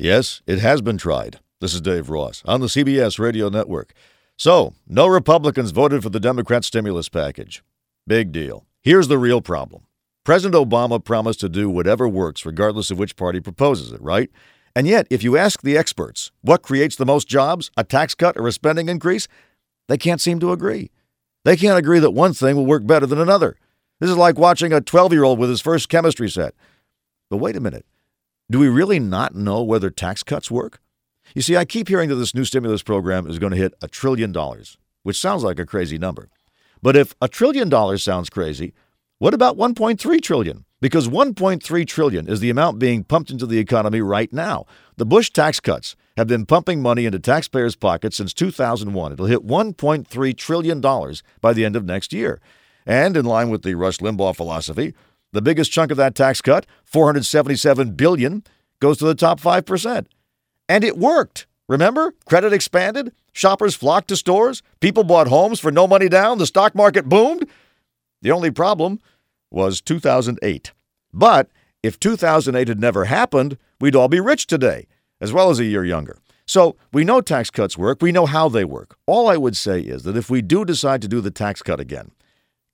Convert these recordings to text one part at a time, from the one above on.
Yes, it has been tried. This is Dave Ross on the CBS Radio Network. So, no Republicans voted for the Democrat stimulus package. Big deal. Here's the real problem President Obama promised to do whatever works, regardless of which party proposes it, right? And yet, if you ask the experts what creates the most jobs, a tax cut or a spending increase, they can't seem to agree. They can't agree that one thing will work better than another. This is like watching a 12 year old with his first chemistry set. But wait a minute. Do we really not know whether tax cuts work? You see, I keep hearing that this new stimulus program is going to hit a trillion dollars, which sounds like a crazy number. But if a trillion dollars sounds crazy, what about 1.3 trillion? Because 1.3 trillion is the amount being pumped into the economy right now. The Bush tax cuts have been pumping money into taxpayers' pockets since 2001. It'll hit 1.3 trillion dollars by the end of next year. And in line with the Rush Limbaugh philosophy, the biggest chunk of that tax cut, 477 billion, goes to the top 5%. And it worked. Remember? Credit expanded, shoppers flocked to stores, people bought homes for no money down, the stock market boomed. The only problem was 2008. But if 2008 had never happened, we'd all be rich today, as well as a year younger. So we know tax cuts work, we know how they work. All I would say is that if we do decide to do the tax cut again,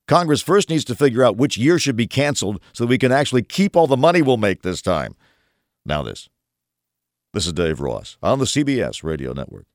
Congress first needs to figure out which year should be canceled so we can actually keep all the money we'll make this time. Now, this. This is Dave Ross on the CBS Radio Network.